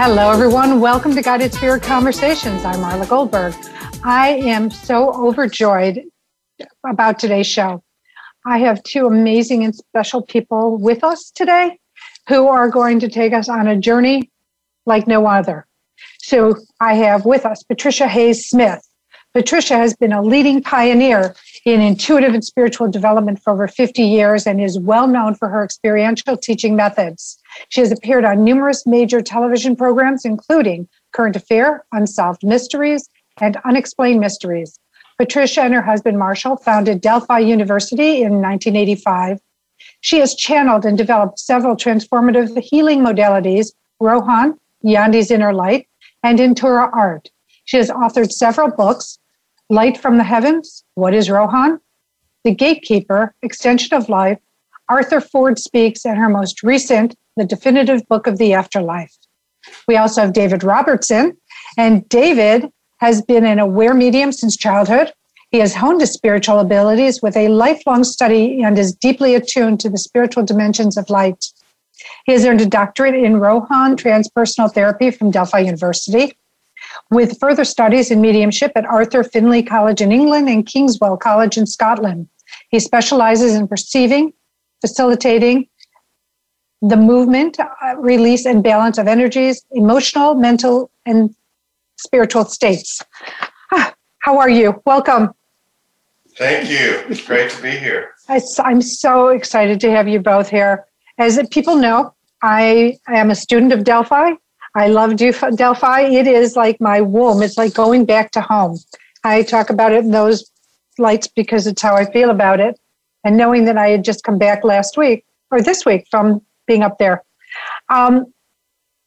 Hello, everyone. Welcome to Guided Spirit Conversations. I'm Marla Goldberg. I am so overjoyed about today's show. I have two amazing and special people with us today who are going to take us on a journey like no other. So I have with us Patricia Hayes Smith. Patricia has been a leading pioneer in intuitive and spiritual development for over 50 years and is well known for her experiential teaching methods. She has appeared on numerous major television programs, including Current Affair, Unsolved Mysteries, and Unexplained Mysteries. Patricia and her husband Marshall founded Delphi University in 1985. She has channeled and developed several transformative healing modalities, Rohun, Yandi's Inner Light, and Intura Art. She has authored several books, Light from the Heavens, What is Rohun? The Gatekeeper, Extension of Life, Arthur Ford Speaks, and her most recent, The Definitive Book of the Afterlife. We also have David Robertson, and David has been an aware medium since childhood. He has honed his spiritual abilities with a lifelong study and is deeply attuned to the spiritual dimensions of light. He has earned a doctorate in Rohun transpersonal therapy from Delphi University with further studies in mediumship at Arthur Findlay College in England and Kingswell College in Scotland. He specializes in perceiving, facilitating the movement, uh, release, and balance of energies, emotional, mental, and spiritual states. Ah, how are you? Welcome. Thank you. It's great to be here. I'm so excited to have you both here. As people know, I am a student of Delphi. I love Delphi. It is like my womb. It's like going back to home. I talk about it in those lights because it's how I feel about it. And knowing that I had just come back last week or this week from being up there. Um,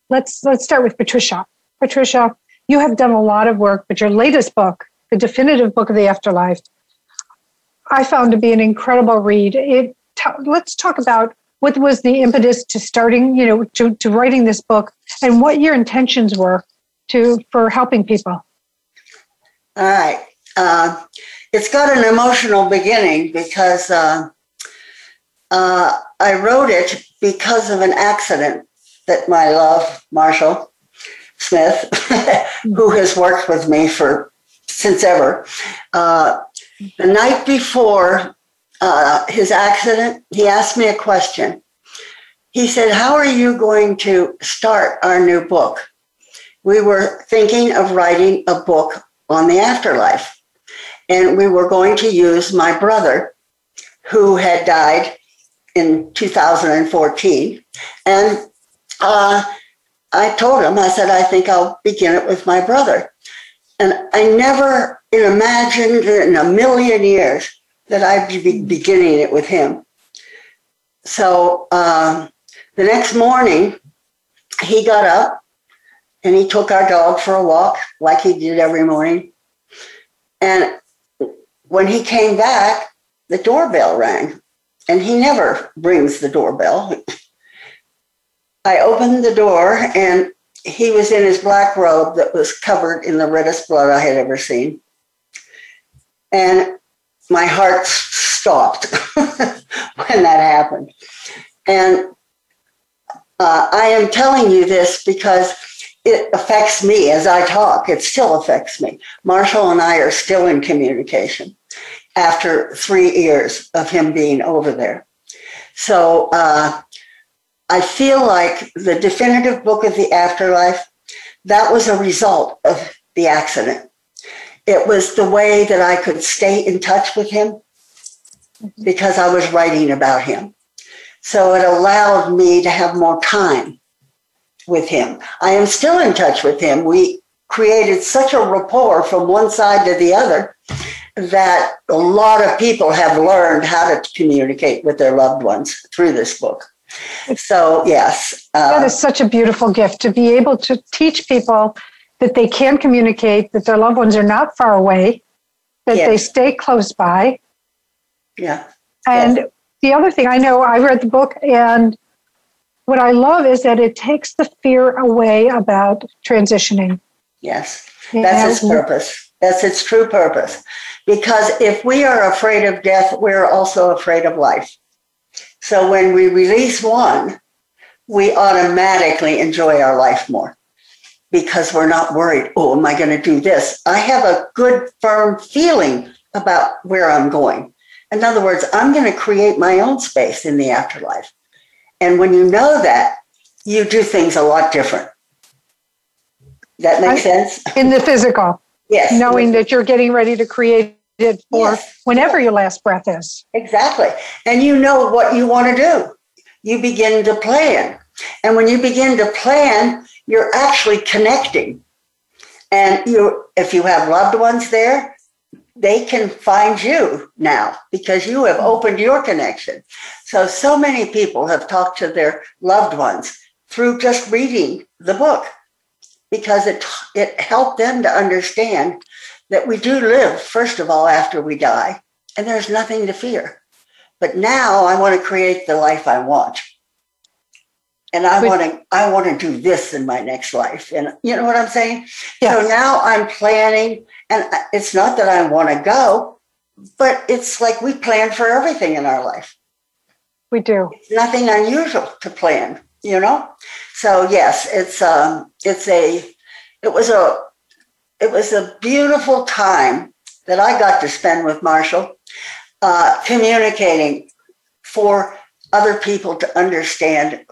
let's let's start with Patricia. Patricia, you have done a lot of work, but your latest book, the definitive book of the afterlife, I found to be an incredible read. It t- let's talk about what was the impetus to starting, you know, to, to writing this book and what your intentions were to for helping people. All right. Uh, it's got an emotional beginning because uh, uh, I wrote it because of an accident that my love, Marshall Smith, who has worked with me for since ever, uh, the night before uh, his accident, he asked me a question. He said, How are you going to start our new book? We were thinking of writing a book on the afterlife. And we were going to use my brother, who had died in 2014. And uh, I told him, I said, I think I'll begin it with my brother. And I never imagined in a million years that I'd be beginning it with him. So um, the next morning, he got up and he took our dog for a walk like he did every morning. And when he came back, the doorbell rang, and he never rings the doorbell. I opened the door, and he was in his black robe that was covered in the reddest blood I had ever seen. And my heart stopped when that happened. And uh, I am telling you this because it affects me as I talk. It still affects me. Marshall and I are still in communication after three years of him being over there. So uh, I feel like the definitive book of the afterlife, that was a result of the accident. It was the way that I could stay in touch with him because I was writing about him. So it allowed me to have more time with him. I am still in touch with him. We created such a rapport from one side to the other that a lot of people have learned how to communicate with their loved ones through this book. So, yes. Uh, that is such a beautiful gift to be able to teach people that they can communicate, that their loved ones are not far away, that Yes. they stay close by. Yeah. And the other thing I know, I read the book, and what I love is that it takes the fear away about transitioning. Yes. That's its purpose. That's its true purpose. Because if we are afraid of death, we're also afraid of life. So when we release one, we automatically enjoy our life more because we're not worried, oh, am I going to do this? I have a good, firm feeling about where I'm going. In other words, I'm going to create my own space in the afterlife. And when you know that, you do things a lot different. That makes sense? in the physical, Yes. knowing that you're getting ready to create it for Yes. whenever your last breath is. Exactly. And you know what you want to do. You begin to plan. And when you begin to plan, you're actually connecting. And you if you have loved ones there, they can find you now because you have opened your connection. So so many people have talked to their loved ones through just reading the book because it it helped them to understand that we do live first of all after we die and there's nothing to fear. But now I want to create the life I want. And I want to I want to do this in my next life. And you know what I'm saying? Yes. So now I'm planning and it's not that I want to go, but it's like we plan for everything in our life. We do. It's nothing unusual to plan, you know? So yes, it's um it's a it was a it was a beautiful time that I got to spend with Marshall, uh, communicating for other people to understand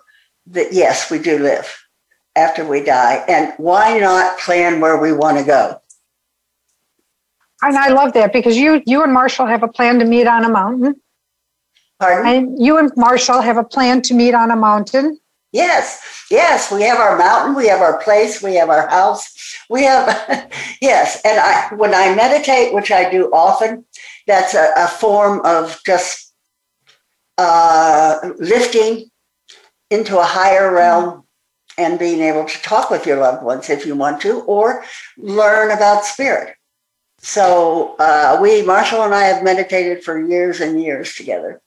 that yes, we do live after we die, and why not plan where we want to go? And I love that because you you and Marshall have a plan to meet on a mountain. Pardon? And you and Marshall have a plan to meet on a mountain. Yes, yes, we have our mountain, we have our place, we have our house, we have, yes. And I, when I meditate, which I do often, that's a, a form of just uh, lifting into a higher realm and being able to talk with your loved ones if you want to, or learn about spirit. So uh, we, Marshall and I, have meditated for years and years together.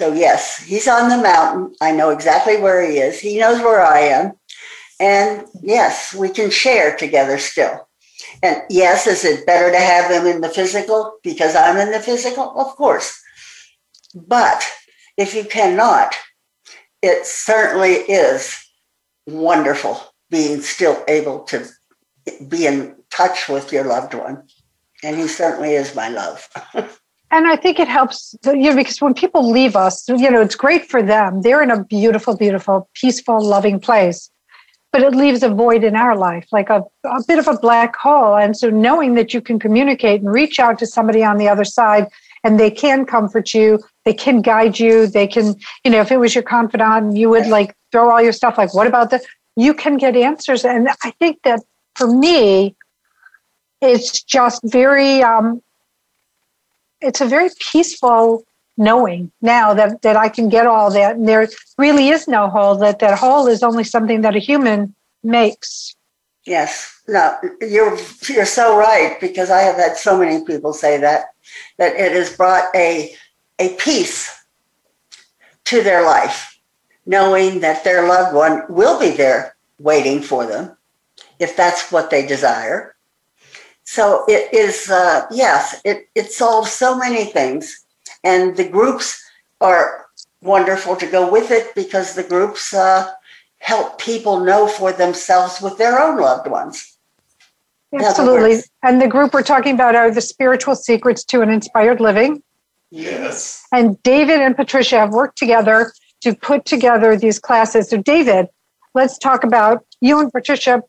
So yes, he's on the mountain. I know exactly where he is. He knows where I am. And yes, we can share together still. And yes, is it better to have him in the physical because I'm in the physical? Of course. But if you cannot, it certainly is wonderful being still able to be in touch with your loved one. And he certainly is my love. And I think it helps, you know, because when people leave us, you know, it's great for them. They're in a beautiful, beautiful, peaceful, loving place. But it leaves a void in our life, like a, a bit of a black hole. And so knowing that you can communicate and reach out to somebody on the other side and they can comfort you, they can guide you, they can, you know, if it was your confidant, you would like throw all your stuff like, what about this? You can get answers. And I think that for me, it's just very um, it's a very peaceful knowing now that that I can get all that. And there really is no hole that that hole is only something that a human makes. Yes, no, you're you're so right because I have had so many people say that that it has brought a a peace to their life, knowing that their loved one will be there waiting for them, if that's what they desire. So it is, uh, yes, it it solves so many things, and the groups are wonderful to go with it because the groups. Uh, help people know for themselves with their own loved ones. absolutely and the group we're talking about are the spiritual secrets to an inspired living Yes. and David and Patricia have worked together to put together these classes so David let's talk about you and Patricia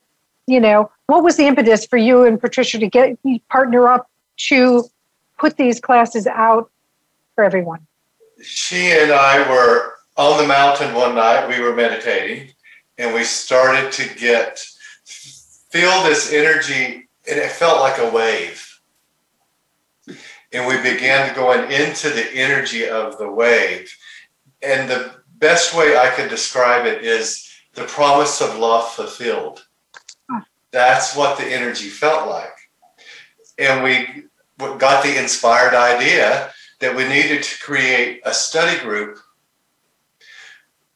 you know what was the impetus for you and Patricia to get partner up to put these classes out for everyone She and I were on the mountain one night. We were meditating and we started to get, feel this energy, and it felt like a wave. And we began going into the energy of the wave. And the best way I could describe it is the promise of love fulfilled. That's what the energy felt like. And we got the inspired idea that we needed to create a study group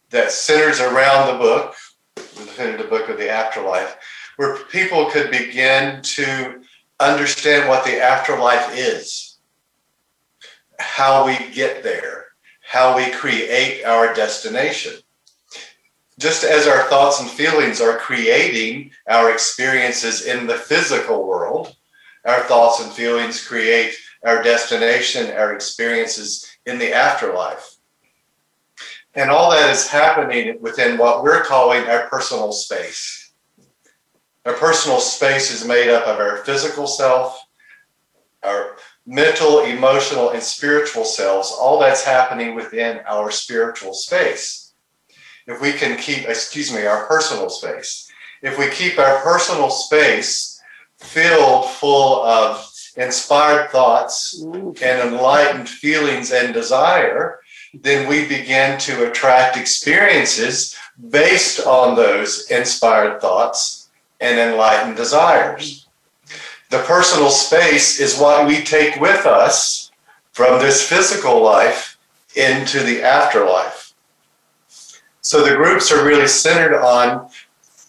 that centers around the book, the book of the afterlife, where people could begin to understand what the afterlife is, how we get there, how we create our destination. Just as our thoughts and feelings are creating our experiences in the physical world, our thoughts and feelings create our destination, our experiences in the afterlife. And all that is happening within what we're calling our personal space. Our personal space is made up of our physical self, our mental, emotional, and spiritual selves. All that's happening within our spiritual space. If we can keep, excuse me, our personal space. If we keep our personal space filled full of inspired thoughts and enlightened feelings and desire, then we begin to attract experiences based on those inspired thoughts and enlightened desires. The personal space is what we take with us from this physical life into the afterlife. So the groups are really centered on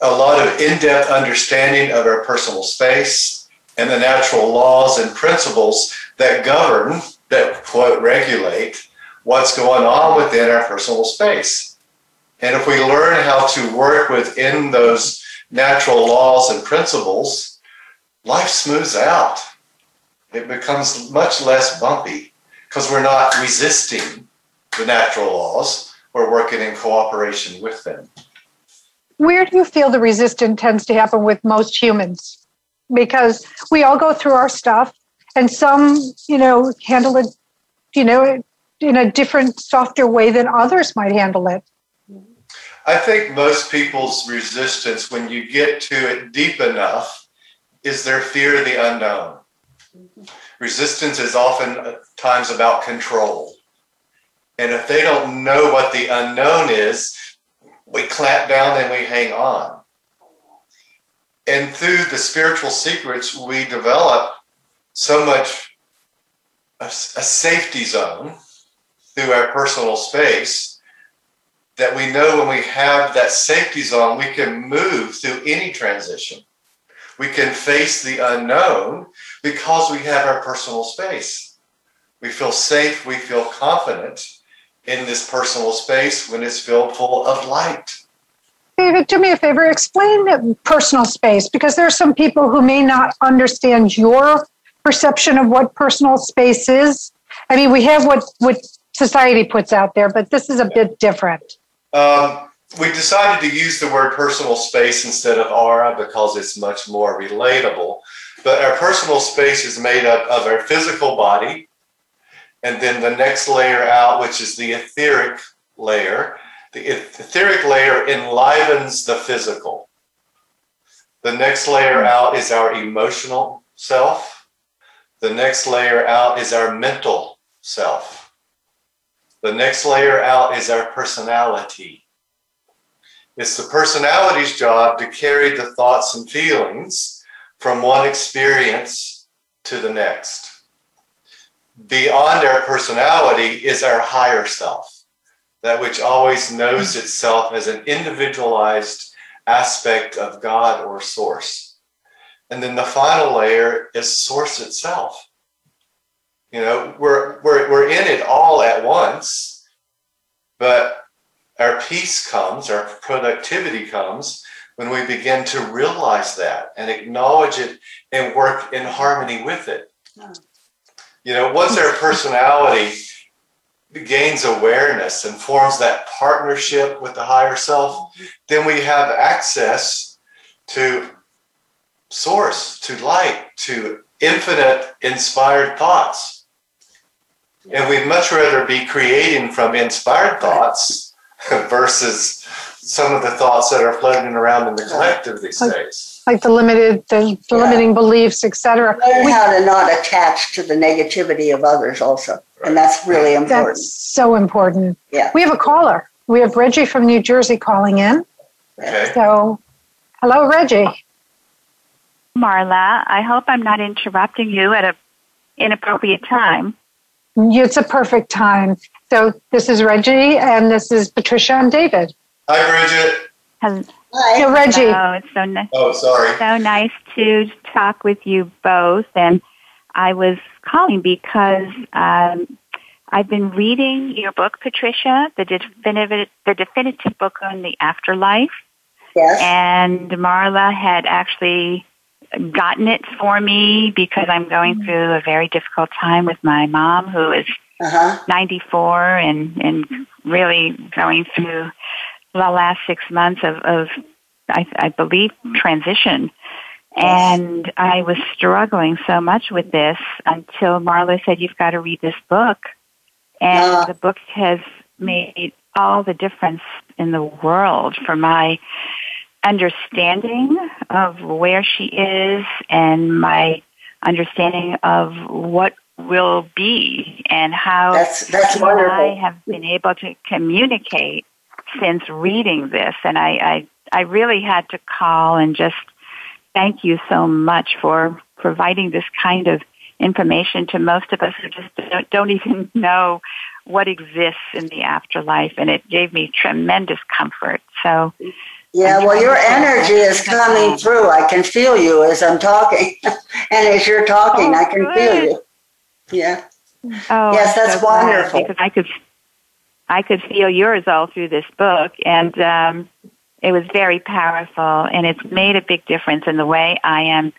a lot of in depth understanding of our personal space and the natural laws and principles that govern, that quote, regulate what's going on within our personal space. And if we learn how to work within those natural laws and principles, life smooths out. It becomes much less bumpy because we're not resisting the natural laws, we're working in cooperation with them. Where do you feel the resistance tends to happen with most humans? Because we all go through our stuff, and some, you know, handle it, you know, in a different, softer way than others might handle it. I think most people's resistance, when you get to it deep enough, is their fear of the unknown. Mm-hmm. Resistance is often uh, times about control. And if they don't know what the unknown is, we clamp down and we hang on. And through the spiritual secrets, we develop so much a, a safety zone through our personal space that we know when we have that safety zone, we can move through any transition. We can face the unknown because we have our personal space. We feel safe, we feel confident in this personal space when it's filled full of light. David, do me a favor, explain personal space because there are some people who may not understand your perception of what personal space is. I mean, we have what, what society puts out there, but this is a bit different. Um, we decided to use the word personal space instead of aura because it's much more relatable. But our personal space is made up of our physical body, and then the next layer out, which is the etheric layer. The etheric layer enlivens the physical. The next layer out is our emotional self. The next layer out is our mental self. The next layer out is our personality. It's the personality's job to carry the thoughts and feelings from one experience to the next beyond our personality is our higher self, that which always knows itself as an individualized aspect of God or source. And then the final layer is source itself. You know, we're, we're, we're in it all at once, but our peace comes, our productivity comes when we begin to realize that and acknowledge it and work in harmony with it. You know, once our personality gains awareness and forms that partnership with the higher self, then we have access to source, to light, to infinite inspired thoughts. And we'd much rather be creating from inspired thoughts versus some of the thoughts that are floating around in the collective these days like the limited, the, the yeah. limiting beliefs, etc. Learn we, how to not attach to the negativity of others, also, and that's really important. That's so important. Yeah. We have a caller. We have Reggie from New Jersey calling in. Okay. So, hello, Reggie. Marla. I hope I'm not interrupting you at an inappropriate time. It's a perfect time. So this is Reggie, and this is Patricia and David. Hi, Bridget. Hello, Hi. Reggie. Hello. It's so nice. Oh, sorry. So nice to talk with you both. And I was calling because um, I've been reading your book, Patricia, the definitive, the definitive book on the afterlife. Yes. And Marla had actually gotten it for me because I'm going through a very difficult time with my mom, who is Uh-huh. 94 and, and really going through the last six months of, of I, I believe, transition. And I was struggling so much with this until Marla said, You've got to read this book. And Ah. the book has made all the difference in the world for my understanding of where she is and my understanding of what will be and how That's that's I wonderful. have been able to communicate since reading this, and I, I, I really had to call and just thank you so much for providing this kind of information to most of us who just don't, don't even know what exists in the afterlife, and it gave me tremendous comfort. So, Yeah, well, your energy is coming through. I can feel you as I'm talking, and as you're talking, Oh, I can feel you. Yeah. oh, Yes, that's so wonderful. because I could, I could feel yours all through this book, and um, it was very powerful, and it's made a big difference in the way I am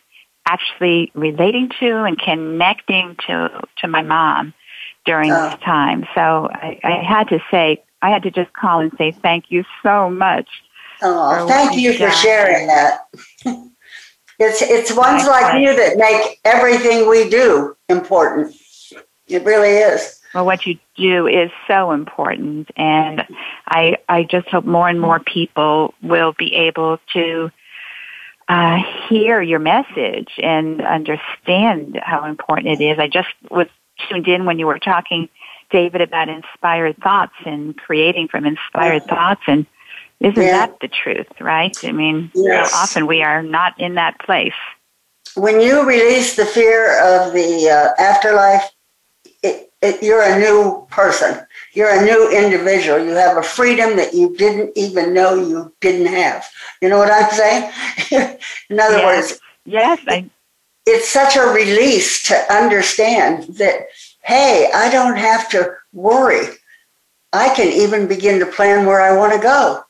actually relating to and connecting to to my mom during Oh. this time. So I, I had to say, I had to just call and say thank you so much. Oh, thank you for done. sharing that. It's it's ones like you that make everything we do important. It really is. Well, what you do is so important, and I I just hope more and more people will be able to uh, hear your message and understand how important it is. I just was tuned in when you were talking, David, about inspired thoughts and creating from inspired thoughts, and isn't Yeah. that the truth, right? I mean, Yes. so often we are not in that place. When you release the fear of the uh, afterlife, it, you're a new person. You're a new individual. You have a freedom that you didn't even know you didn't have. You know what I'm saying? In other Yes. words, Yes, I it's such a release to understand that, hey, I don't have to worry. I can even begin to plan where I want to go.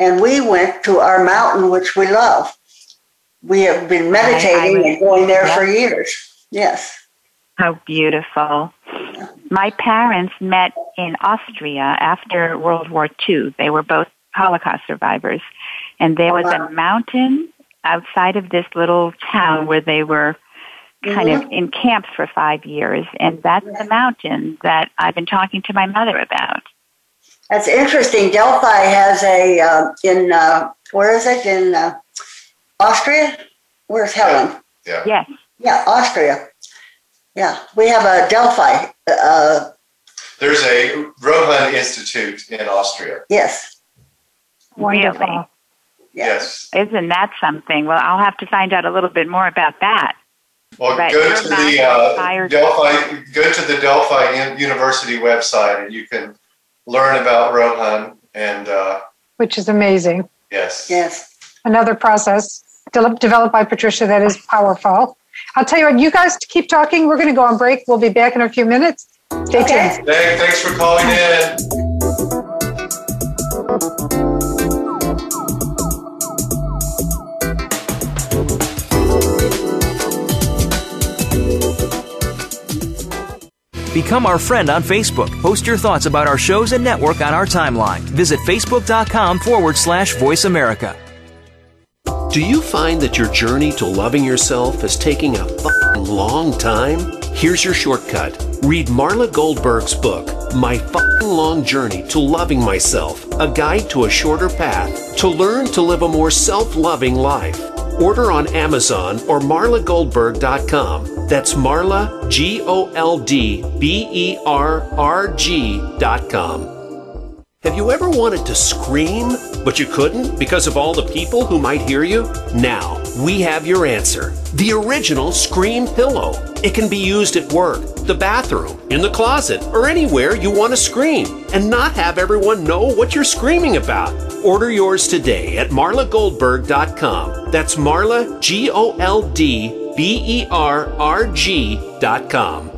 And we went to our mountain, which we love. We have been meditating was- and going there yeah. for years. Yes. How beautiful. My parents met in Austria after World War II. They were both Holocaust survivors. And there was a mountain outside of this little town where they were kind of in camps for five years. And that's the mountain that I've been talking to my mother about. That's interesting. Delphi has a, uh, in, uh, where is it? In uh, Austria? Where's Helen? Yeah. Yes. Yeah, Austria. Yeah, we have a Delphi. Uh, There's a Rohun Institute in Austria. yes. Wonderful. Really? Yes. Isn't that something? Well, I'll have to find out a little bit more about that. Well, Right, go to the uh. Delphi. Go to the Delphi University website, and you can learn about Rohun. And uh, which is amazing. yes, Yes. Another process de- developed by Patricia that is powerful. I'll tell you what, you guys keep talking. We're going to go on break. We'll be back in a few minutes. Stay Okay. tuned. Dave, thanks for calling in. Become our friend on Facebook. Post your thoughts about our shows and network on our timeline. Visit facebook.com forward slash voice America. Do you find that your journey to loving yourself is taking a fucking long time? Here's your shortcut. Read Marla Goldberg's book, My Fucking Long Journey to Loving Myself, a guide to a shorter path to learn to live a more self loving life. Order on Amazon or marlagoldberg.com. That's Marla, G Have you ever wanted to scream, but you couldn't because of all the people who might hear you? Now, we have your answer. The original Scream Pillow. It can be used at work, the bathroom, in the closet, or anywhere you want to scream and not have everyone know what you're screaming about. Order yours today at marlagoldberg.com. That's Marla, G O L D B E R R G.com.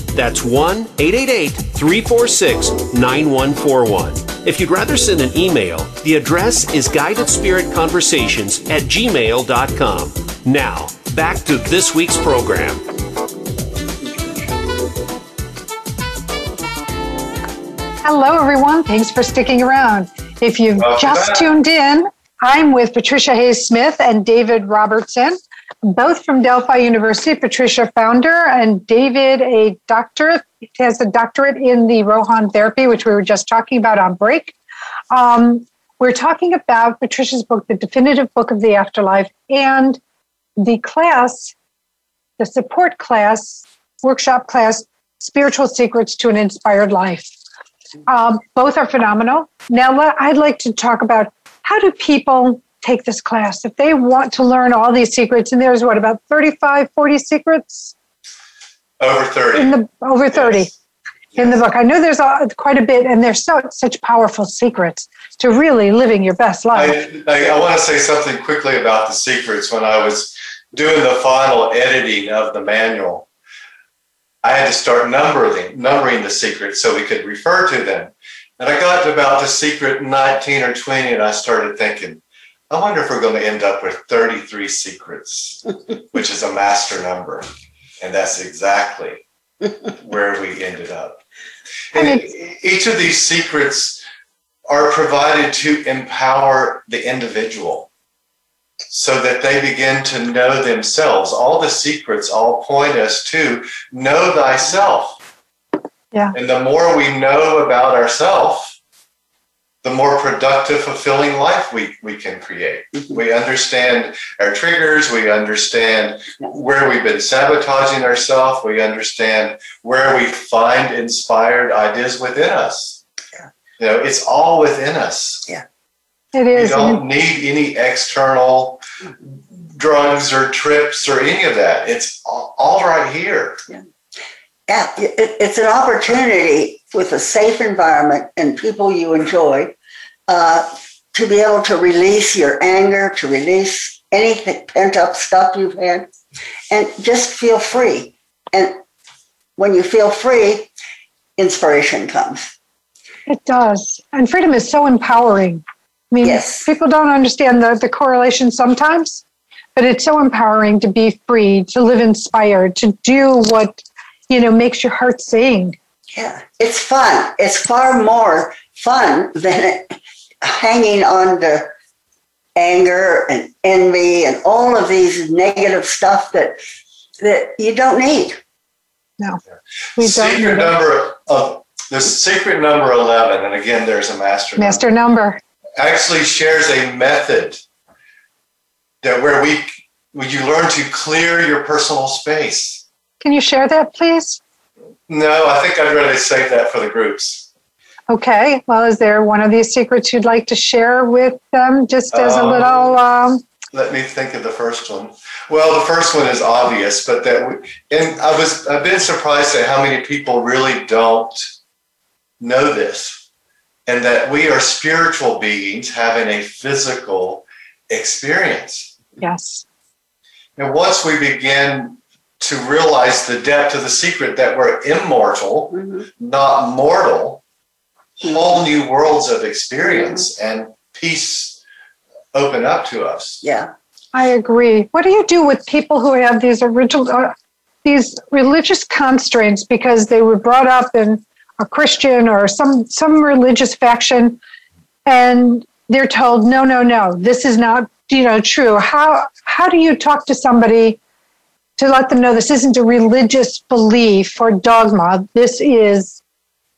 That's 1 888 346 9141. If you'd rather send an email, the address is guidedspiritconversations at gmail.com. Now, back to this week's program. Hello, everyone. Thanks for sticking around. If you've Welcome just back. tuned in, I'm with Patricia Hayes Smith and David Robertson, both from Delphi University. Patricia, founder, and David, a doctorate, has a doctorate in the Rohun therapy, which we were just talking about on break. Um, we're talking about Patricia's book, The Definitive Book of the Afterlife, and the class, the support class, workshop class, Spiritual Secrets to an Inspired Life. Um, both are phenomenal. Now, I'd like to talk about how do people take this class if they want to learn all these secrets? And there's what about 35, 40 secrets Over 30. in the over 30 Yes. in the book. I know there's a, quite a bit, and there's so such powerful secrets to really living your best life. I, I, I want to say something quickly about the secrets. When I was doing the final editing of the manual, I had to start numbering, numbering the secrets so we could refer to them. And I got to about the secret 19 or 20, and I started thinking, I wonder if we're going to end up with 33 secrets, which is a master number. And that's exactly where we ended up. And each of these secrets are provided to empower the individual so that they begin to know themselves. All the secrets all point us to know thyself. Yeah. And the more we know about ourselves, the more productive, fulfilling life we, we can create. Mm-hmm. We understand our triggers, we understand where we've been sabotaging ourselves, we understand where we find inspired ideas within us. You know, it's all within us. it You is. and don't need any external drugs or trips or any of that. It's all all right here. Yeah, it, it's an opportunity with a safe environment and people you enjoy uh, to be able to release your anger, to release anything pent up stuff you've had, and just feel free. And when you feel free, inspiration comes. It does. And freedom is so empowering. I mean, Yes. people don't understand the, the correlation sometimes, but it's so empowering to be free, to live inspired, to do what, you know, makes your heart sing. Yeah, it's fun. It's far more fun than hanging on to anger and envy and all of these negative stuff that that you don't need. No, We don't secret need number of the secret number 11, and again, there's a master, number, Master number. actually shares a method that where we when you learn to clear your personal space. Can you share that, please? No, I think I'd rather save that for the groups. Okay. Well, is there one of these secrets you'd like to share with them just as a Um, little, um, Let me think of the first one. Well, the first one is obvious, but that we, and I was I've been surprised at how many people really don't know this, and that we are spiritual beings having a physical experience. yes. And once we begin to realize the depth of the secret that we're immortal, mm-hmm. not mortal, mm-hmm. whole new worlds of experience mm-hmm. and peace open up to us. Yeah. I agree. What do you do with people who have these original, uh, these religious constraints because they were brought up in a Christian or some some religious faction, and they're told, no, no, no, this is not, you know, true. How how do you talk to somebody to let them know this isn't a religious belief or dogma? This is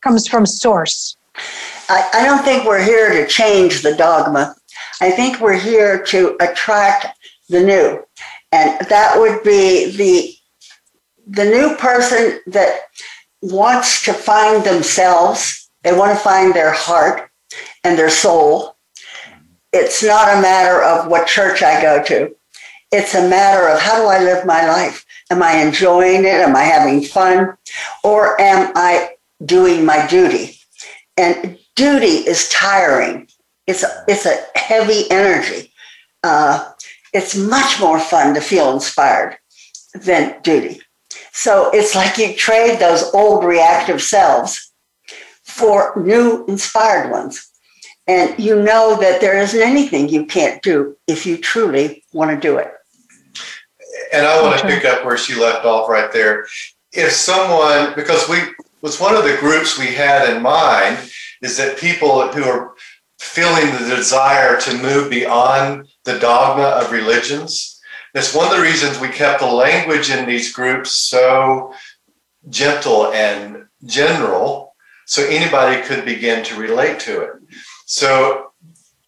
comes from source. I, I don't think we're here to change the dogma. I think we're here to attract the new. And that would be the the new person that wants to find themselves, they want to find their heart and their soul. It's not a matter of what church I go to. It's a matter of how do I live my life? Am I enjoying it? Am I having fun? Or am I doing my duty? And duty is tiring. It's a, it's a heavy energy. Uh, it's much more fun to feel inspired than duty. So it's like you trade those old reactive selves for new inspired ones. And you know that there isn't anything you can't do if you truly want to do it. And I want to pick up where she left off right there. If someone, because we was one of the groups we had in mind, is that people who are feeling the desire to move beyond the dogma of religions. That's one of the reasons we kept the language in these groups so gentle and general so anybody could begin to relate to it. So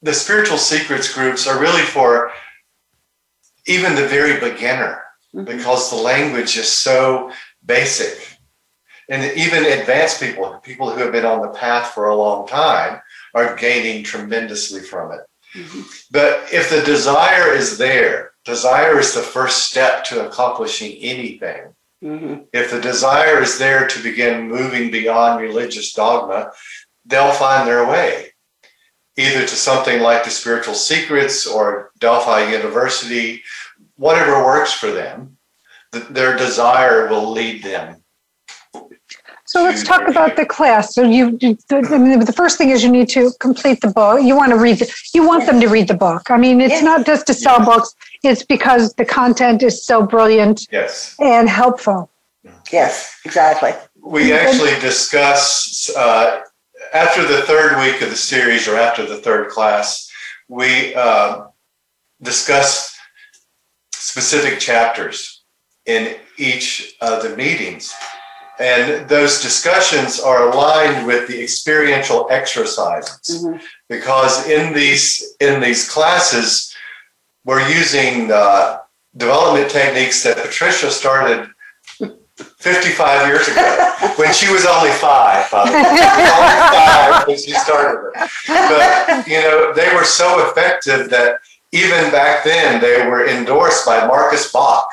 the spiritual secrets groups are really for even the very beginner mm-hmm. because the language is so basic. And even advanced people, people who have been on the path for a long time, are gaining tremendously from it. Mm-hmm. But if the desire is there, desire is the first step to accomplishing anything. Mm-hmm. If the desire is there to begin moving beyond religious dogma, they'll find their way either to something like the Spiritual Secrets or Delphi University, whatever works for them. their desire will lead them so let's talk about the class. So you, you the, I mean, the first thing is you need to complete the book. You want to read. The, you want them to read the book. I mean, it's yes. not just to sell yes. books. It's because the content is so brilliant. Yes. And helpful. Yes, exactly. We actually discuss uh, after the third week of the series, or after the third class, we uh, discuss specific chapters in each of the meetings and those discussions are aligned with the experiential exercises mm-hmm. because in these in these classes we're using uh, development techniques that patricia started 55 years ago when she was only five, only five when she started it. But, you know, they were so effective that even back then they were endorsed by Marcus Bach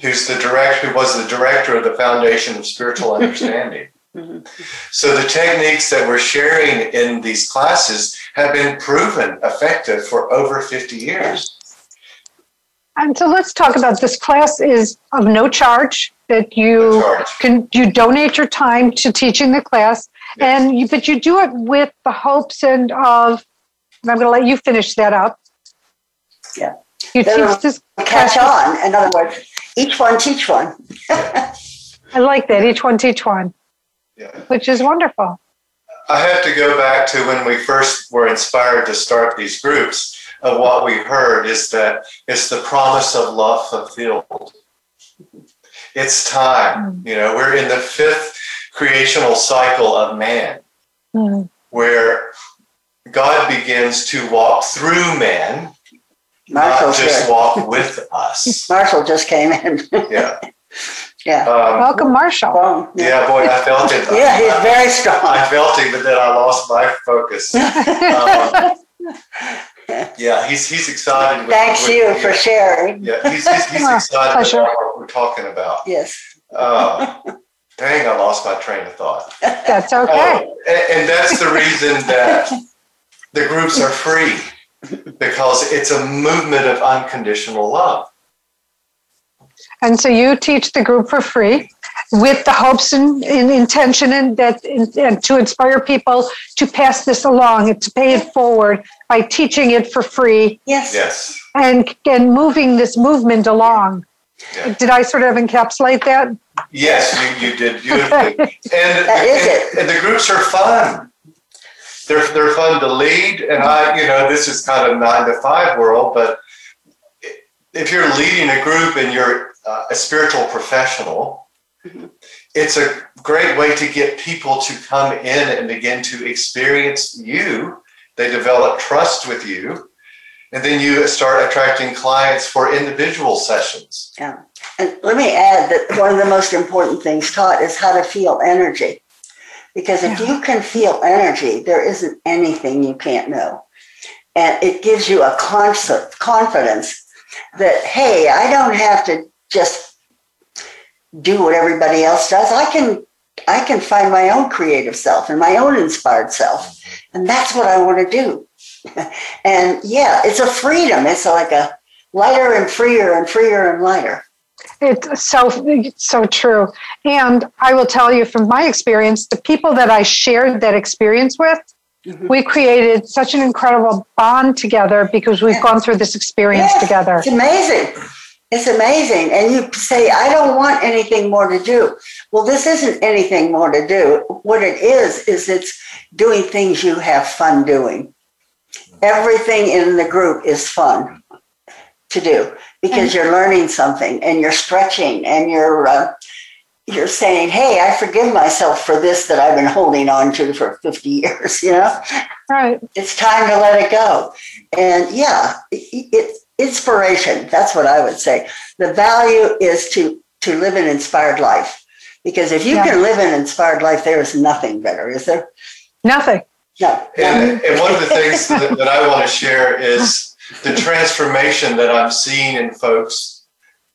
who's the director, who was the director of the Foundation of Spiritual Understanding. So the techniques that we're sharing in these classes have been proven effective for over 50 years. And so let's talk about this class is of no charge that you no charge. can you donate your time to teaching the class yes. and you, but you do it with the hopes and of and I'm going to let you finish that up. Yeah. You teach this catch on. In other words, each one teach one. I like that. Each one teach one. Yeah. Which is wonderful. I have to go back to when we first were inspired to start these groups. Of what we heard is that it's the promise of love fulfilled. It's time. Mm. You know, we're in the fifth creational cycle of man, mm. where God begins to walk through man Marshall not just here. walk with us. Marshall just came in. yeah. Yeah. Um, Welcome, Marshall. Well, yeah. yeah. boy, I felt it. yeah, he's very strong. I felt him, but then I lost my focus. um, yeah, he's he's excited. With, Thanks with, you yeah, for sharing. Yeah, he's, he's, he's excited about what we're talking about. Yes. Uh, dang, I lost my train of thought. That's okay. Oh, and, and that's the reason that the groups are free because it's a movement of unconditional love. And so you teach the group for free with the hopes and, and intention and that and to inspire people to pass this along and to pay it forward by teaching it for free. Yes. Yes. And and moving this movement along. Yeah. Did I sort of encapsulate that? Yes, you, you did beautifully. and, that is and, it. and the groups are fun they're they're fun to lead, and I, you know, this is kind of nine to five world, but if you're leading a group and you're uh, a spiritual professional. It's a great way to get people to come in and begin to experience you. They develop trust with you, and then you start attracting clients for individual sessions. Yeah. And let me add that one of the most important things taught is how to feel energy. Because if yeah. you can feel energy, there isn't anything you can't know. And it gives you a constant confidence that, hey, I don't have to just do what everybody else does. I can I can find my own creative self and my own inspired self. And that's what I want to do. and yeah, it's a freedom. It's like a lighter and freer and freer and lighter. It's so so true. And I will tell you from my experience, the people that I shared that experience with, mm-hmm. we created such an incredible bond together because we've gone through this experience together. It's amazing. It's amazing. And you say, I don't want anything more to do. Well, this isn't anything more to do. What it is, is it's doing things you have fun doing. Everything in the group is fun to do because you're learning something and you're stretching and you're uh, you're saying, "Hey, I forgive myself for this that I've been holding on to for 50 years." You know, right? It's time to let it go. And yeah, it's it, inspiration. That's what I would say. The value is to to live an inspired life, because if you yeah. can live an inspired life, there is nothing better, is there? Nothing. No. And, and one of the things that, that I want to share is the transformation that I'm seeing in folks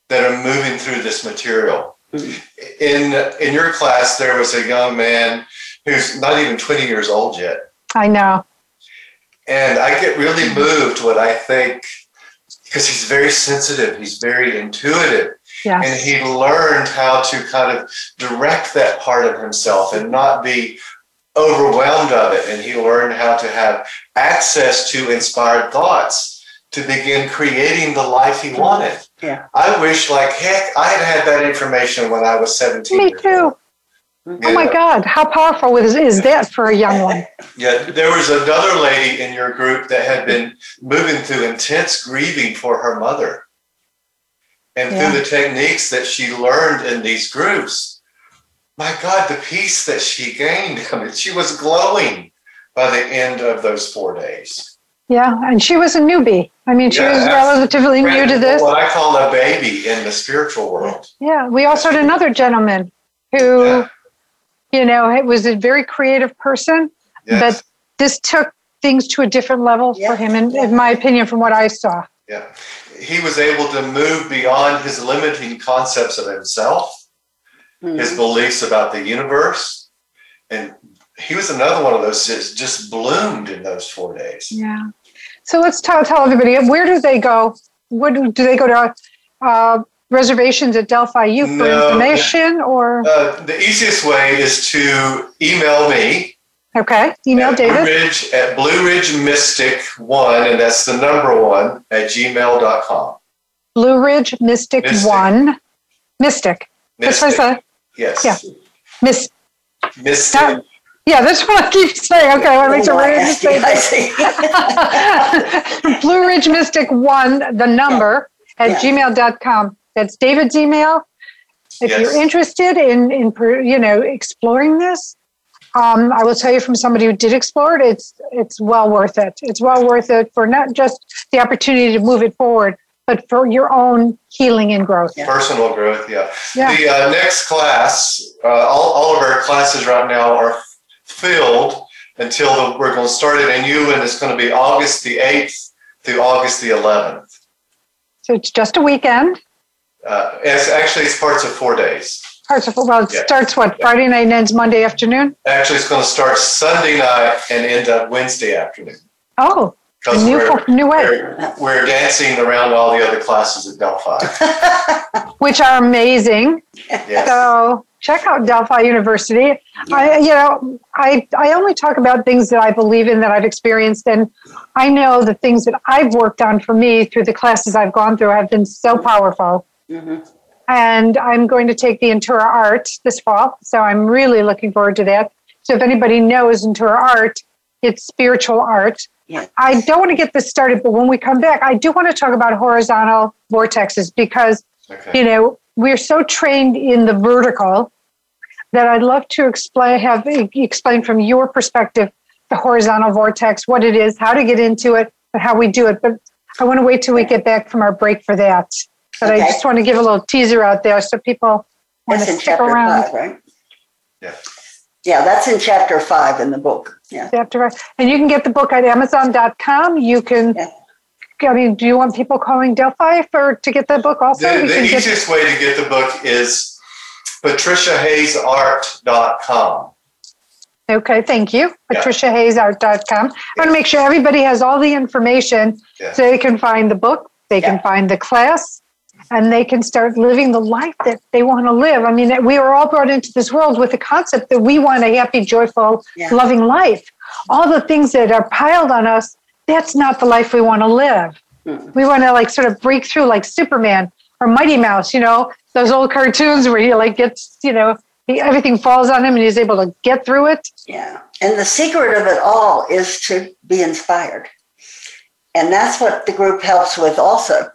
that are moving through this material. Mm-hmm. In in your class, there was a young man who's not even 20 years old yet. I know. And I get really moved when I think because he's very sensitive, he's very intuitive. Yes. And he learned how to kind of direct that part of himself and not be overwhelmed of it. And he learned how to have access to inspired thoughts to begin creating the life he wanted. Yeah. I wish, like heck, I had had that information when I was 17. Me too. Oh my God, how powerful is, is that for a young one? Yeah, there was another lady in your group that had been moving through intense grieving for her mother. And yeah. through the techniques that she learned in these groups, my God, the peace that she gained, I mean, she was glowing by the end of those four days. Yeah, and she was a newbie. I mean, she yeah, was relatively new to this. What I call a baby in the spiritual world. Yeah, we also had another gentleman who, yeah. You know, it was a very creative person, yes. but this took things to a different level yeah. for him, in, in my opinion, from what I saw. Yeah, he was able to move beyond his limiting concepts of himself, mm-hmm. his beliefs about the universe, and he was another one of those that just bloomed in those four days. Yeah. So let's tell, tell everybody where do they go? What do, do they go to? Uh, reservations at Delphi U for no, information or? Uh, the easiest way is to email me. Okay, email at David. Blue Ridge, at Blue Ridge Mystic one, and that's the number one at gmail.com. Blue Ridge Mystic, Mystic. one. Mystic. Mystic. That's yes. Yeah. Miss. Mystic. Yeah, that's what I keep saying. Okay, I want to make sure we're in the Blue Ridge Mystic One, the number yeah. at yeah. gmail.com. That's David's email. If yes. you're interested in, in you know, exploring this, um, I will tell you from somebody who did explore it, it's it's well worth it. It's well worth it for not just the opportunity to move it forward, but for your own healing and growth. Yeah. Personal growth, yeah. yeah. The uh, next class, uh, all, all of our classes right now are filled until the, we're going to start it in you, and it's going to be August the 8th through August the 11th. So it's just a weekend? Uh, it's actually, it's parts of four days. Parts of, well, it yeah. starts what, Friday night and ends Monday afternoon? Actually, it's going to start Sunday night and end up Wednesday afternoon. Oh, new, we're, new way. We're, we're, dancing around all the other classes at Delphi. Which are amazing. Yes. So check out Delphi University. Yeah. I, you know, I, I only talk about things that I believe in, that I've experienced, and I know the things that I've worked on for me through the classes I've gone through have been so powerful. Mm-hmm. And I'm going to take the Intura Art this fall, so I'm really looking forward to that. So if anybody knows Intura Art, It's spiritual art. Yes. I don't want to get this started, but when we come back, I do want to talk about horizontal vortexes because, Okay. you know, we're so trained in the vertical that I'd love to explain, have explain from your perspective the horizontal vortex, what it is, how to get into it, and how we do it. But I want to wait till we get back from our break for that. But I just want to give a little teaser out there so people want That's to stick around. five, right? Yeah. Yeah, that's in chapter five in the book. Yeah. After, and you can get the book at Amazon.com. You can. Yeah. I mean, do you want people calling Delphi for to get the book also? The, We the can get- easiest way to get the book is patriciahayesart.com. Okay, thank you. Yeah. PatriciaHayesArt.com. I want to make sure everybody has all the information Yeah. so they can find the book, they can find the class, and they can start living the life that they want to live. I mean, we are all brought into this world with the concept that we want a happy, joyful, Yeah. loving life. All the things that are piled on us, that's not the life we want to live. Mm. We want to like sort of break through like Superman or Mighty Mouse, you know, those old cartoons where he like gets, you know, he, everything falls on him and he's able to get through it. Yeah. And the secret of it all is to be inspired. And that's what the group helps with also.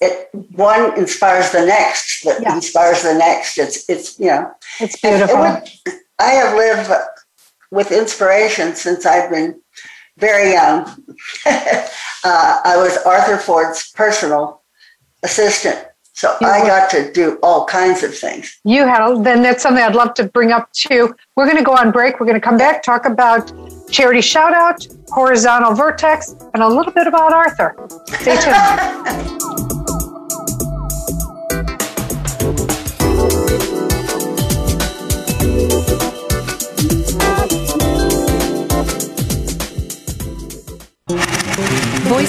It one inspires the next, that Yeah. inspires the next. It's it's you know It's and it beautiful. would- I have lived with inspiration since I've been very young. uh, I was Arthur Ford's personal assistant, so You I got to do all kinds of things. You had, then that's something I'd love to bring up too. We're going to go on break. We're going to come back, talk about charity shout out, horizontal vortex, and a little bit about Arthur. Stay tuned.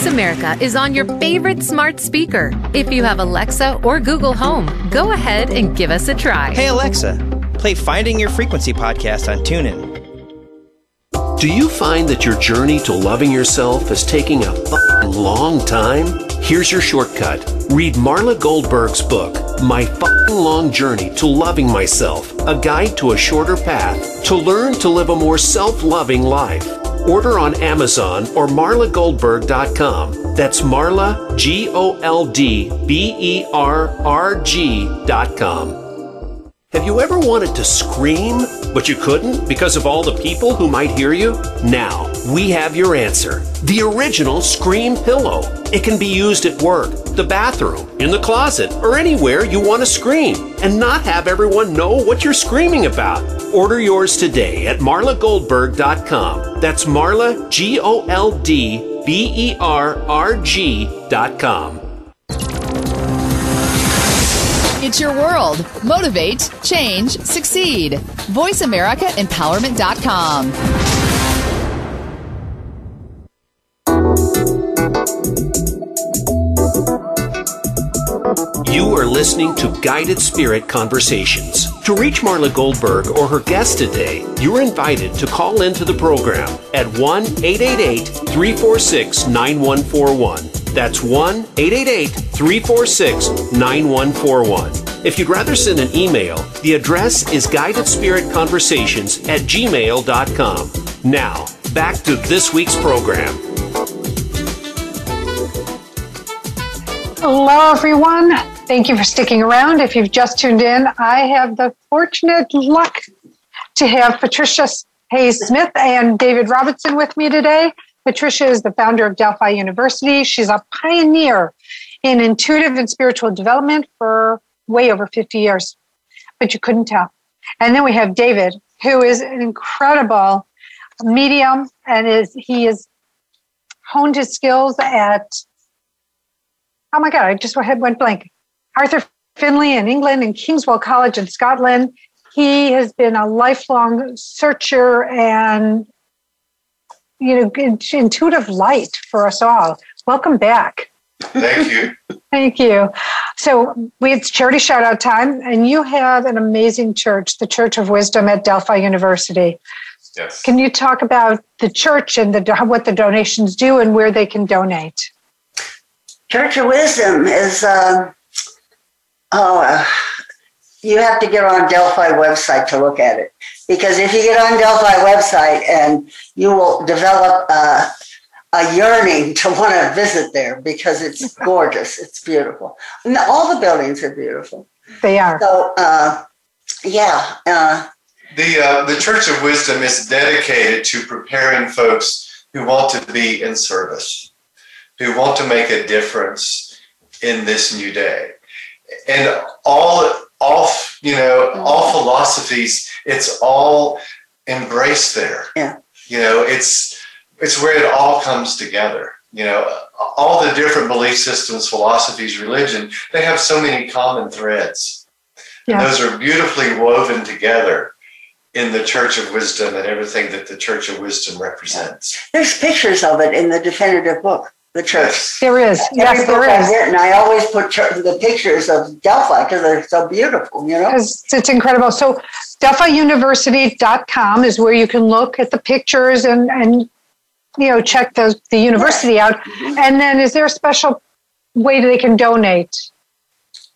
Voice America is on your favorite smart speaker. If you have Alexa or Google Home, go ahead and give us a try. Hey Alexa, play Finding Your Frequency podcast on TuneIn. Do you find that your journey to loving yourself is taking a fucking long time? Here's your shortcut. Read Marla Goldberrg's book, My Fucking Long Journey to Loving Myself, a guide to a shorter path to learn to live a more self-loving life. Order on Amazon or marlagoldberrg.com. That's Marla, G O L D B E R R G.com. Have you ever wanted to scream, but you couldn't because of all the people who might hear you? Now, we have your answer. The original Scream Pillow. It can be used at work, the bathroom, in the closet, or anywhere you want to scream and not have everyone know what you're screaming about. Order yours today at marlagoldberrg.com. That's Marla, G O L D B E R R G.com. It's your world. Motivate, change, succeed. VoiceAmericaEmpowerment.com. You are listening to Guided Spirit Conversations. To reach Marla Goldberrg or her guest today, you're invited to call into the program at 1 888 346 9141. That's 1 888 346 9141. If you'd rather send an email, the address is guidedspiritconversations at gmail.com. Now, back to this week's program. Hello, everyone. Thank you for sticking around. If you've just tuned in, I have the fortunate luck to have Patricia Hayes Smith and David Robertson with me today. Patricia is the founder of Delphi University. She's a pioneer in intuitive and spiritual development for way over 50 years, but you couldn't tell. And then we have David, who is an incredible medium and is he has honed his skills at oh my God, I just went blank. Arthur Findlay in England and Kingswell College in Scotland. He has been a lifelong searcher and you know intuitive light for us all. Welcome back. Thank you. Thank you. So we it's charity shout out time, and you have an amazing church, the Church of Wisdom at Delphi University. Yes. Can you talk about the church and the what the donations do and where they can donate? Church of Wisdom is, uh, oh, uh, you have to get on Delphi website to look at it. because if you get on Delphi website and you will develop uh, a yearning to want to visit there because it's gorgeous. It's beautiful. And all the buildings are beautiful. They are. So, uh, yeah. Uh, the uh, the Church of Wisdom is dedicated to preparing folks who want to be in service, who want to make a difference in this new day, and all all you know mm-hmm. all philosophies. It's all embraced there. Yeah. You know, it's it's where it all comes together. You know, all the different belief systems, philosophies, religion, they have so many common threads. Yeah. And those are beautifully woven together in the Church of Wisdom and everything that the Church of Wisdom represents. there's pictures of it in the definitive book, the church. There is. Every Yes, book there I've is. written, I always put chur- the pictures of Delphi because they're so beautiful, you know? It's, it's incredible. So delphiuniversity.com is where you can look at the pictures and, and you know, check the, the university out. And then is there a special way that they can donate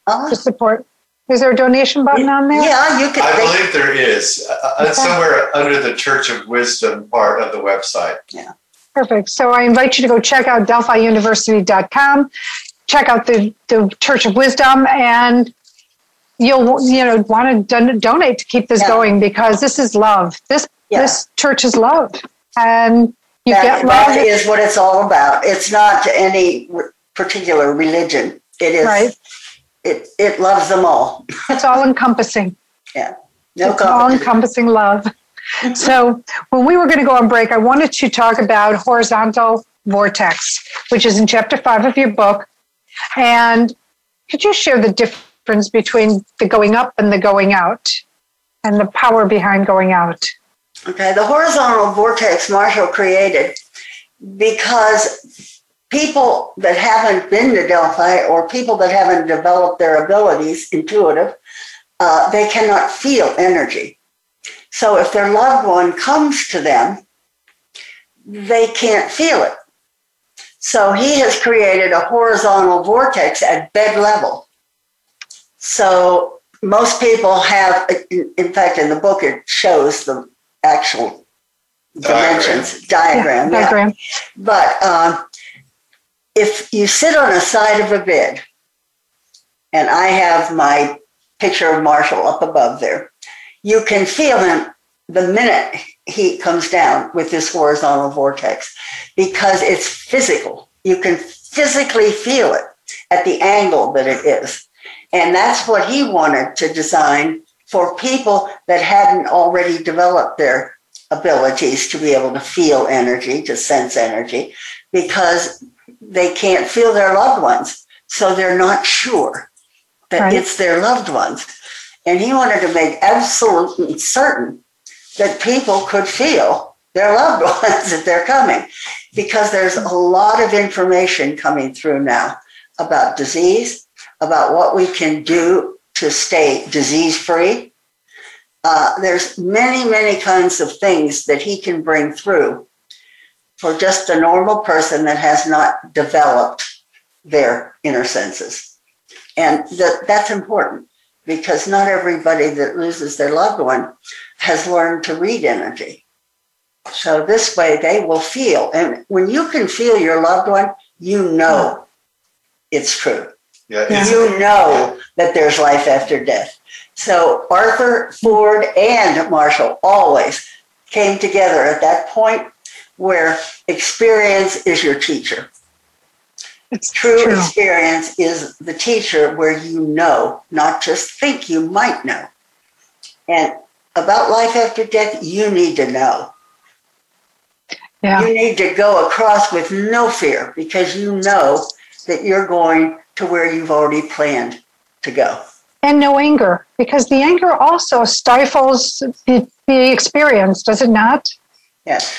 Uh, to support? Is there a donation button on there? yeah, you can. I they- believe there is uh, uh, Okay. somewhere under the Church of Wisdom part of the website. Perfect. So I invite you to go check out delphiuniversity.com, check out the, the Church of Wisdom, and you'll you know want to don- donate to keep this Yeah. going because this is love. This Yeah. this church is love, and you that, get love. that is what it's all about. It's not any particular religion. It is. Right. It it loves them all. It's all encompassing. Yeah. No it's all encompassing love. So when we were going to go on break, I wanted to talk about horizontal vortex, which is in chapter five of your book. And could you share the difference between the going up and the going out, and the power behind going out? Okay, the horizontal vortex Marshall created because people that haven't been to Delphi or people that haven't developed their abilities, intuitive, uh, they cannot feel energy. So if their loved one comes to them, they can't feel it. So he has created a horizontal vortex at bed level. So most people have, in fact, in the book, it shows the actual dimensions diagram. Yeah, yeah. diagram. But um, if you sit on a side of a bed, and I have my picture of Marshall up above there, you can feel him the minute he comes down with this horizontal vortex because it's physical. You can physically feel it at the angle that it is. And that's what he wanted to design for people that hadn't already developed their abilities to be able to feel energy, to sense energy, because they can't feel their loved ones. So they're not sure that Right. it's their loved ones. And he wanted to make absolutely certain that people could feel their loved ones that they're coming, because there's a lot of information coming through now about disease, about what we can do to stay disease free. Uh, there's many, many kinds of things that he can bring through for just a normal person that has not developed their inner senses. And that, that's important because not everybody that loses their loved one has learned to read energy. So this way they will feel. And when you can feel your loved one, you know it's true. Yeah, it's, You know that there's life after death. So Arthur, Ford, and Marshall always came together at that point where experience is your teacher. It's True, true. experience is the teacher where you know, not just think you might know. And about life after death, you need to know. Yeah. You need to go across with no fear because you know that you're going to where you've already planned to go. And no anger, because the anger also stifles the, the experience, does it not? Yes.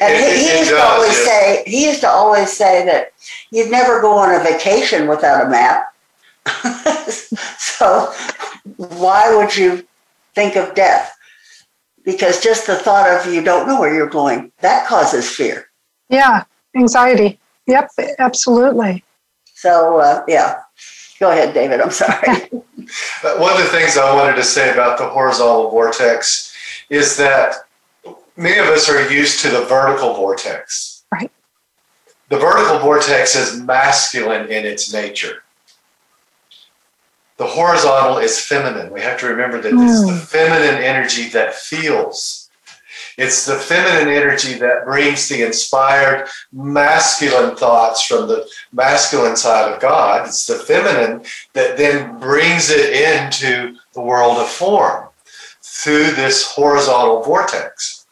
And It- he, he it used to always yes. say he used to always say that you'd never go on a vacation without a map. so why would you think of death? Because just the thought of you don't know where you're going, that causes fear. Yeah. Anxiety. Yep. Absolutely. So uh, yeah. Go ahead, David. I'm sorry. But one of the things I wanted to say about the horizontal vortex is that many of us are used to the vertical vortex. The vertical vortex is masculine in its nature. The horizontal is feminine. We have to remember that it's the hmm. feminine energy that feels. It's the feminine energy that brings the inspired masculine thoughts from the masculine side of God. It's the feminine that then brings it into the world of form through this horizontal vortex.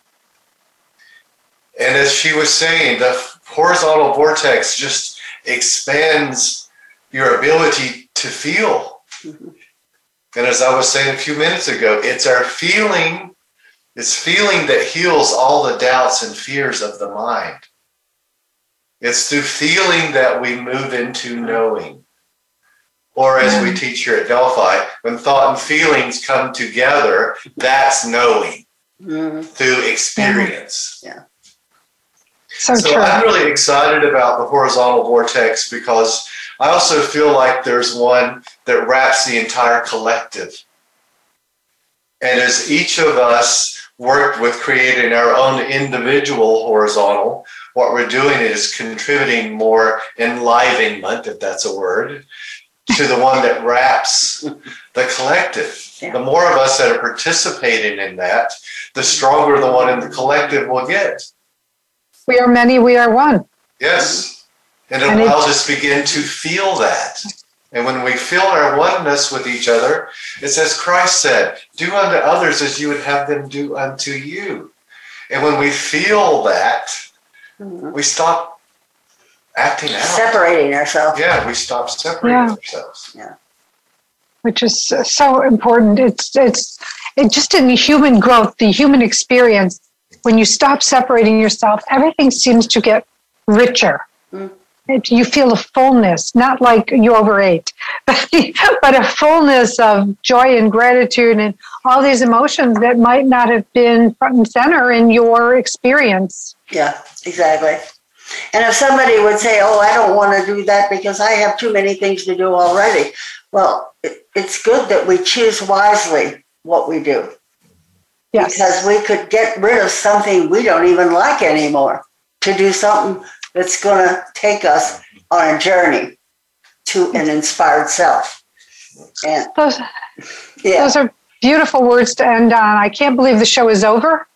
And as she was saying, the horizontal vortex just expands your ability to feel. Mm-hmm. And as I was saying a few minutes ago, it's our feeling, it's feeling that heals all the doubts and fears of the mind. It's through feeling that we move into mm-hmm. knowing. Or as we mm-hmm. teach here at Delphi, when thought and feelings come together, that's knowing Mhm. through experience. Yeah. So, So true. I'm really excited about the horizontal vortex because I also feel like there's one that wraps the entire collective. And as each of us worked with creating our own individual horizontal, what we're doing is contributing more enlivenment, if that's a word, to the one that wraps the collective. Yeah. The more of us that are participating in that, the stronger the one in the collective will get. We are many, we are one. Yes. And it And it- allows us to begin to feel that. And when we feel our oneness with each other, it's as Christ said, do unto others as you would have them do unto you. And when we feel that, Mhm. we stop acting out. Separating ourselves. Yeah, we stop separating Yeah. ourselves. Yeah. Which is so important. It's it's it just in the human growth, the human experience. When you stop separating yourself, everything seems to get richer. Mm. It, you feel a fullness, not like you overate, but a fullness of joy and gratitude and all these emotions that might not have been front and center in your experience. Yeah, exactly. And if somebody would say, "Oh, I don't want to do that because I have too many things to do already," well, it, it's good that we choose wisely what we do Yes. because we could get rid of something we don't even like anymore to do something that's going to take us on a journey to an inspired self. And Those, yeah, Those are beautiful words to end on. I can't believe the show is over.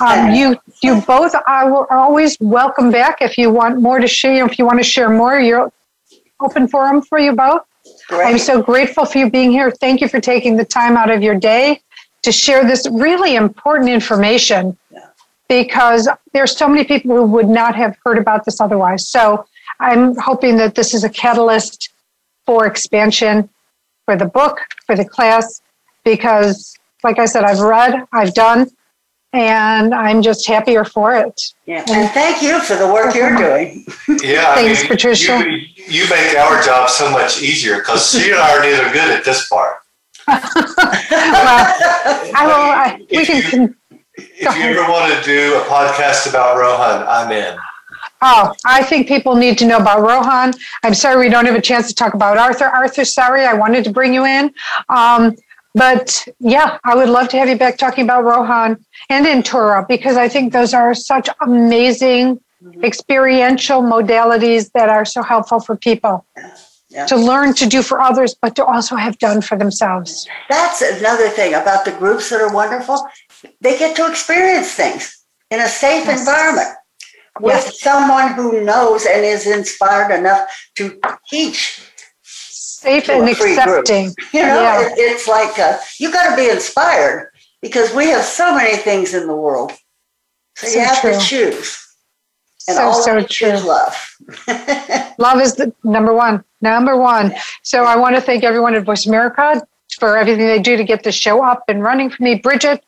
Um, you, you both are are always welcome back. If you want more to share, if you want to share more, you're open forum for you both. I'm so grateful for you being here. Thank you for taking the time out of your day to share this really important information Yeah. because there's so many people who would not have heard about this otherwise. So I'm hoping that this is a catalyst for expansion for the book, for the class, because like I said, I've read, I've done, and I'm just happier for it. Yeah. And thank you for the work you're doing. Yeah, I Thanks, mean, Patricia. You, you make our job so much easier because she and I are neither good at this part. Well, I will, I, we If can, you- If you ever want to do a podcast about Rohun, I'm in. Oh, I think people need to know about Rohun. I'm sorry we don't have a chance to talk about Arthur. Arthur, sorry, I wanted to bring you in. Um, but yeah, I would love to have you back talking about Rohun and Intura because I think those are such amazing experiential modalities that are so helpful for people Yeah. to learn to do for others, but to also have done for themselves. That's another thing about the groups that are wonderful. They get to experience things in a safe Yes. environment with Yes. someone who knows and is inspired enough to teach. Safe To and a free group. accepting. You know, Yeah. it, it's like uh, you got to be inspired because we have so many things in the world. So, So you have true. to choose. And So, all so true. choose love. Love is the number one, number one. So I want to thank everyone at Voice America for everything they do to get the show up and running for me. Bridget,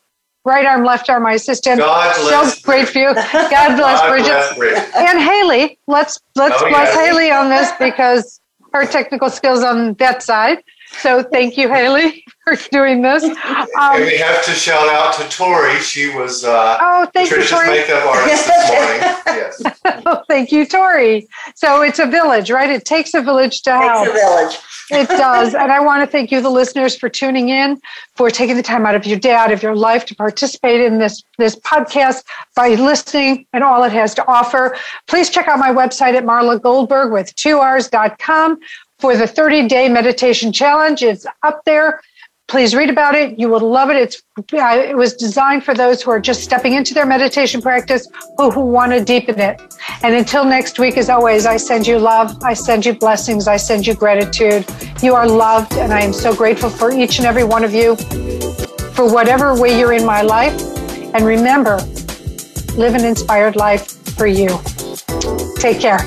right arm, left arm, my assistant. God so bless great for you. God bless God Bridget. bless Bridget. And Haley, let's let's Oh, bless yeah. Haley on this because her technical skills on that side. So thank you, Haley, for doing this. Um, and we have to shout out to Tori. She was uh, oh, thank Patricia's you, Tori. makeup artist this morning. Yes. oh, thank you, Tori. So it's a village, right? It takes a village to help. It's a village. it does. And I want to thank you, the listeners, for tuning in, for taking the time out of your day, out of your life to participate in this, this podcast by listening and all it has to offer. Please check out my website at Marla Goldberrg with two R's.com for the 30 day meditation challenge. It's up there. Please read about it. You will love it. It's uh, it was designed for those who are just stepping into their meditation practice who, who want to deepen it. And until next week, as always, I send you love. I send you blessings. I send you gratitude. You are loved, and I am so grateful for each and every one of you for whatever way you're in my life. And remember, live an inspired life for you. Take care.